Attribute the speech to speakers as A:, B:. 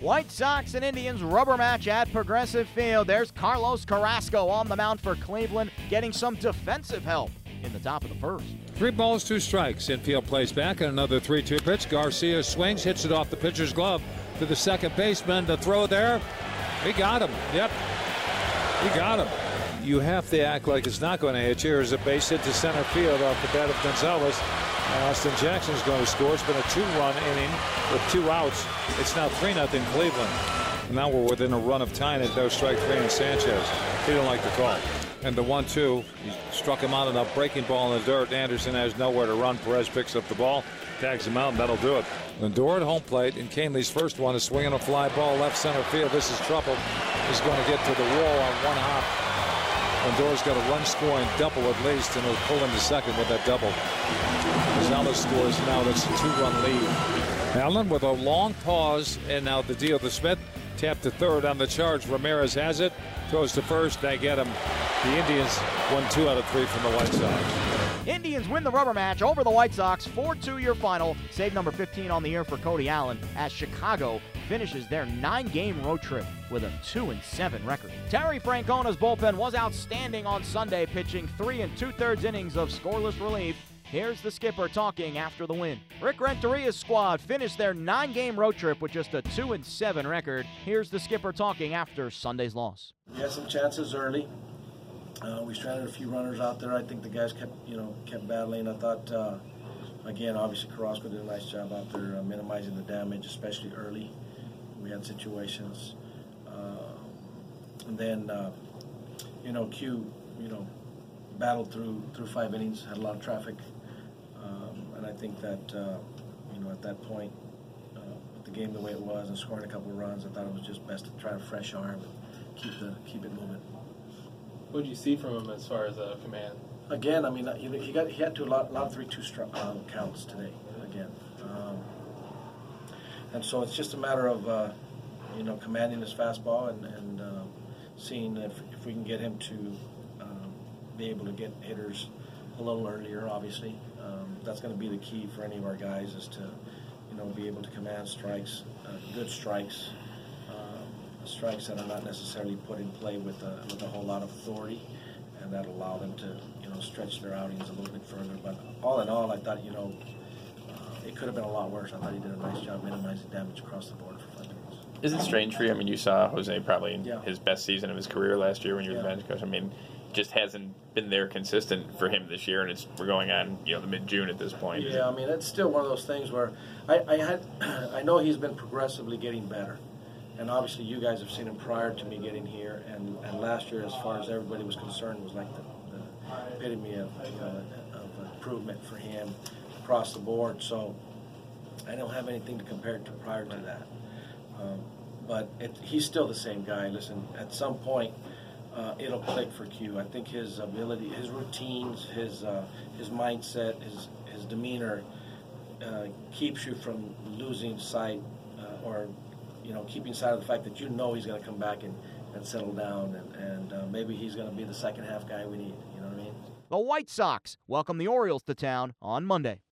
A: White Sox and Indians rubber match at Progressive Field. There's Carlos Carrasco on the mound for Cleveland, getting some defensive help in the top of the first.
B: Three balls, two strikes. Infield plays back, and another 3 2 pitch. Garcia swings, hits it off the pitcher's glove to the second baseman. The throw there. He got him. Yep. He got him. You have to act like it's not going to hit you. There's a base hit to center field off the bat of Gonzalez. Austin Jackson's going to score. It's been a two run inning with two outs. It's now 3 0 Cleveland. Now we're within a run of tying it. No strike three and Sanchez. He didn't like the call. And the one two, he struck him out on a breaking ball in the dirt. Anderson has nowhere to run. Perez picks up the ball, tags him out, and that'll do it. Lindor at home plate, and Kahnle's first one is swinging a fly ball left center field. This is trouble. He's going to get to the wall on one hop. Lindor's got a run scoring double at least, and he'll pull into second with that double. Gonzalez scores now. That's a two-run lead. Allen with a long pause, and now the deal to Smith. Tapped to third on the charge. Ramirez has it. Throws to first. They get him. The Indians won two out of three from the White Sox.
A: Indians win the rubber match over the White Sox. 4-2 your final. Save number 15 on the year for Cody Allen as Chicago finishes their nine-game road trip with a 2-7 record. Terry Francona's bullpen was outstanding on Sunday, pitching three and two-thirds innings of scoreless relief Here's the skipper talking after the win. Rick Renteria's squad finished their nine-game road trip with just a 2 and 7 record. Here's the skipper talking after Sunday's loss.
C: We had some chances early. Uh, we stranded a few runners out there. I think the guys kept, you know, kept battling. I thought, uh, again, obviously Carrasco did a nice job out there uh, minimizing the damage, especially early. We had situations, uh, and then, uh, you know, Q, you know, battled through through five innings, had a lot of traffic. Um, and I think that, uh, you know, at that point, with the game the way it was and scoring a couple of runs, I thought it was just best to try a fresh arm and keep the keep it moving.
D: What did you see from him as far as a command?
C: Again, I mean, he, he got he had to a lot, lot of three two stri- um, counts today. Again, um, and so it's just a matter of uh, you know commanding his fastball and, and uh, seeing if, if we can get him to um, be able to get hitters a little earlier. Obviously, um, that's going to be the key for any of our guys is to, you know, be able to command strikes, uh, good strikes, strikes that are not necessarily put in play with a, with a whole lot of authority, and that allow them to, you know, stretch their outings a little bit further. But all in all, I thought, you know, uh, it could have been a lot worse. I thought he did a nice job minimizing damage across the board for minutes.
E: Is it strange for you? I mean, you saw Jose probably in
C: Yeah.
E: his best season of his career last year when you were the
C: Yeah.
E: bench coach. I mean, just hasn't been there consistent for him this year, and it's we're going on you know the mid June at this point.
C: Yeah, I mean it's still one of those things where I, I had I know he's been progressively getting better, and obviously you guys have seen him prior to me getting here, and, and last year as far as everybody was concerned was like the, the epitome of, know, of improvement for him across the board. So I don't have anything to compare to prior to that, um, but it, he's still the same guy. Listen, at some point uh, it'll click for Q. I think his ability, his routines, his uh, his mindset, his his demeanor uh, keeps you from losing sight uh, or you know keeping sight of the fact that you know he's going to come back and, and settle down and, and uh, maybe he's going to be the second half guy we need. You know what I mean?
A: The White Sox welcome the Orioles to town on Monday.